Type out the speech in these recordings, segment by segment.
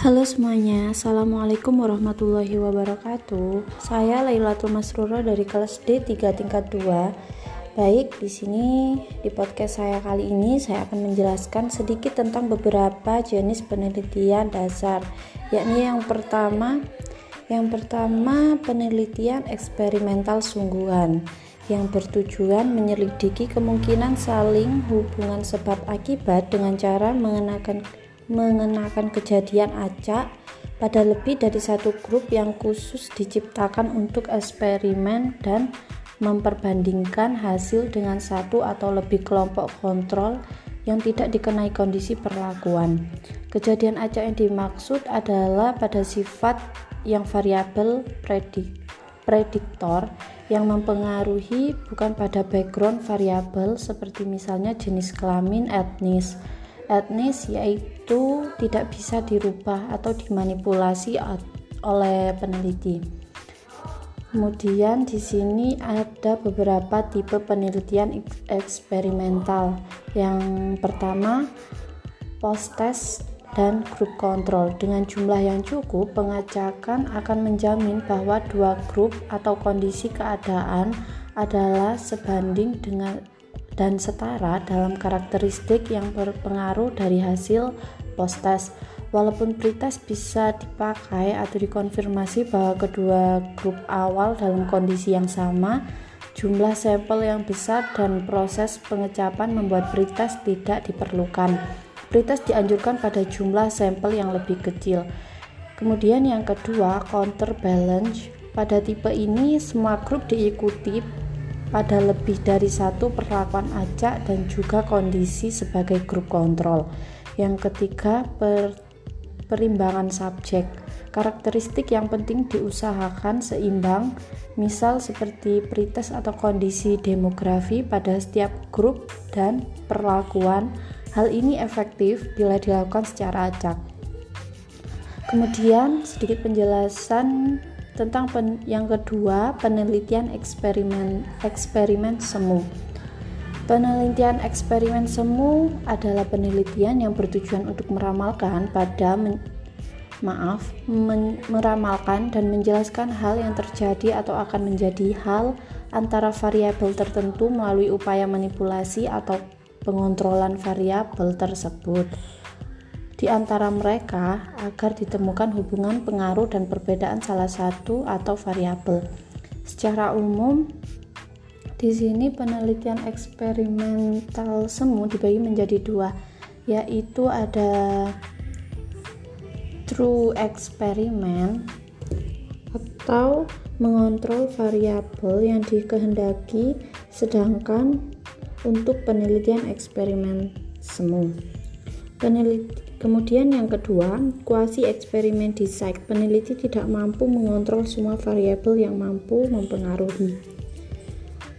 Halo semuanya, Assalamualaikum warahmatullahi wabarakatuh. Saya Lailatul Masrura dari kelas D 3 tingkat 2. Baik, di sini di podcast saya kali ini saya akan menjelaskan sedikit tentang beberapa jenis penelitian dasar, yakni yang pertama yang pertama penelitian eksperimental sungguhan yang bertujuan menyelidiki kemungkinan saling hubungan sebab akibat dengan cara mengenakan mengenakan kejadian acak pada lebih dari satu grup yang khusus diciptakan untuk eksperimen dan memperbandingkan hasil dengan satu atau lebih kelompok kontrol yang tidak dikenai kondisi perlakuan. Kejadian acak yang dimaksud adalah pada sifat yang variabel predik, prediktor yang mempengaruhi bukan pada background variabel seperti misalnya jenis kelamin etnis etnis yaitu tidak bisa dirubah atau dimanipulasi oleh peneliti. Kemudian di sini ada beberapa tipe penelitian eksperimental. Yang pertama, post test dan grup kontrol. Dengan jumlah yang cukup, pengacakan akan menjamin bahwa dua grup atau kondisi keadaan adalah sebanding dengan dan setara dalam karakteristik yang berpengaruh dari hasil post-test. Walaupun pretest bisa dipakai atau dikonfirmasi bahwa kedua grup awal dalam kondisi yang sama, jumlah sampel yang besar dan proses pengecapan membuat pretest tidak diperlukan. Pretest dianjurkan pada jumlah sampel yang lebih kecil. Kemudian yang kedua, counterbalance. Pada tipe ini semua grup diikuti pada lebih dari satu perlakuan acak dan juga kondisi sebagai grup kontrol. Yang ketiga, per, perimbangan subjek. Karakteristik yang penting diusahakan seimbang, misal seperti pretest atau kondisi demografi pada setiap grup dan perlakuan. Hal ini efektif bila dilakukan secara acak. Kemudian sedikit penjelasan tentang pen, yang kedua, penelitian eksperimen eksperimen semu. Penelitian eksperimen semu adalah penelitian yang bertujuan untuk meramalkan pada men, maaf, men, meramalkan dan menjelaskan hal yang terjadi atau akan menjadi hal antara variabel tertentu melalui upaya manipulasi atau pengontrolan variabel tersebut di antara mereka agar ditemukan hubungan pengaruh dan perbedaan salah satu atau variabel. Secara umum, di sini penelitian eksperimental semu dibagi menjadi dua, yaitu ada true eksperimen atau mengontrol variabel yang dikehendaki sedangkan untuk penelitian eksperimen semu peneliti Kemudian yang kedua, kuasi eksperimen site. Peneliti tidak mampu mengontrol semua variabel yang mampu mempengaruhi.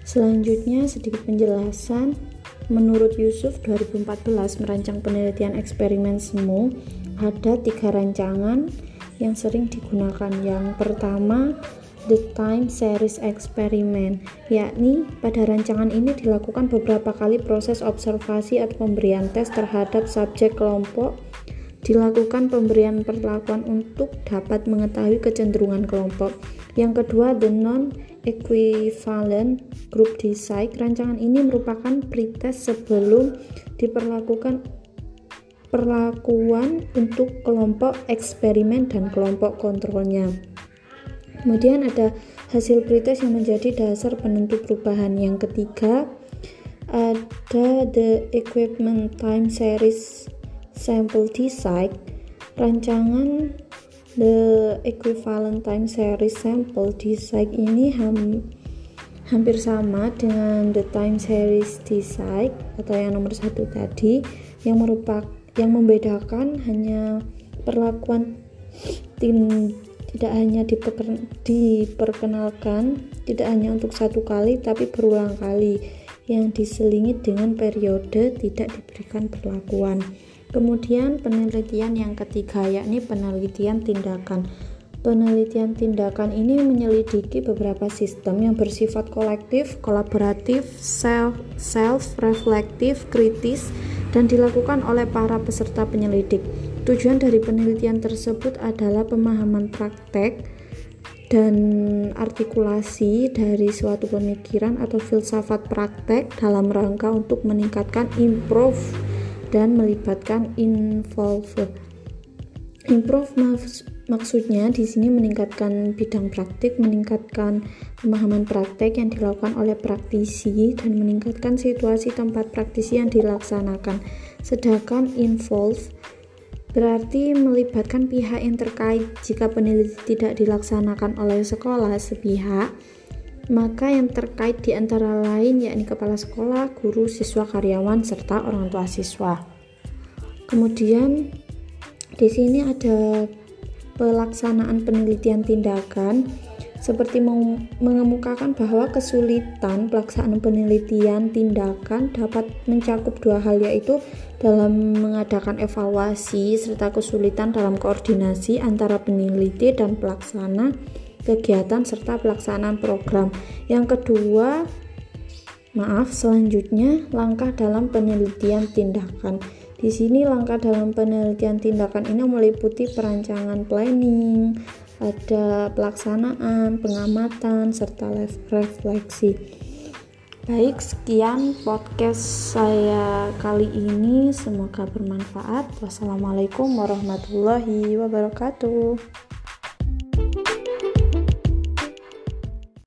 Selanjutnya sedikit penjelasan. Menurut Yusuf 2014 merancang penelitian eksperimen semu ada tiga rancangan yang sering digunakan. Yang pertama, The Time Series Experiment, yakni pada rancangan ini dilakukan beberapa kali proses observasi atau pemberian tes terhadap subjek kelompok dilakukan pemberian perlakuan untuk dapat mengetahui kecenderungan kelompok. Yang kedua, the non-equivalent group design. Rancangan ini merupakan pretest sebelum diperlakukan perlakuan untuk kelompok eksperimen dan kelompok kontrolnya. Kemudian ada hasil pretest yang menjadi dasar penentu perubahan. Yang ketiga, ada the equipment time series Sample design rancangan The Equivalent Time Series Sample Design ini ham, hampir sama dengan The Time Series Design atau yang nomor satu tadi yang merupakan yang membedakan hanya perlakuan tim tidak hanya diperkenalkan tidak hanya untuk satu kali tapi berulang kali yang diselingi dengan periode tidak diberikan perlakuan. Kemudian penelitian yang ketiga yakni penelitian tindakan. Penelitian tindakan ini menyelidiki beberapa sistem yang bersifat kolektif, kolaboratif, self, self reflektif, kritis, dan dilakukan oleh para peserta penyelidik. Tujuan dari penelitian tersebut adalah pemahaman praktek dan artikulasi dari suatu pemikiran atau filsafat praktek dalam rangka untuk meningkatkan improve dan melibatkan involve. Improve maksudnya di sini meningkatkan bidang praktik, meningkatkan pemahaman praktek yang dilakukan oleh praktisi dan meningkatkan situasi tempat praktisi yang dilaksanakan. Sedangkan involve berarti melibatkan pihak yang terkait. Jika penelitian tidak dilaksanakan oleh sekolah sepihak, maka yang terkait di antara lain yakni kepala sekolah, guru, siswa, karyawan, serta orang tua siswa. Kemudian di sini ada pelaksanaan penelitian tindakan seperti mengemukakan bahwa kesulitan pelaksanaan penelitian tindakan dapat mencakup dua hal yaitu dalam mengadakan evaluasi serta kesulitan dalam koordinasi antara peneliti dan pelaksana kegiatan serta pelaksanaan program. Yang kedua, maaf, selanjutnya langkah dalam penelitian tindakan. Di sini langkah dalam penelitian tindakan ini meliputi perancangan planning, ada pelaksanaan, pengamatan, serta refleksi. Baik, sekian podcast saya kali ini. Semoga bermanfaat. Wassalamualaikum warahmatullahi wabarakatuh.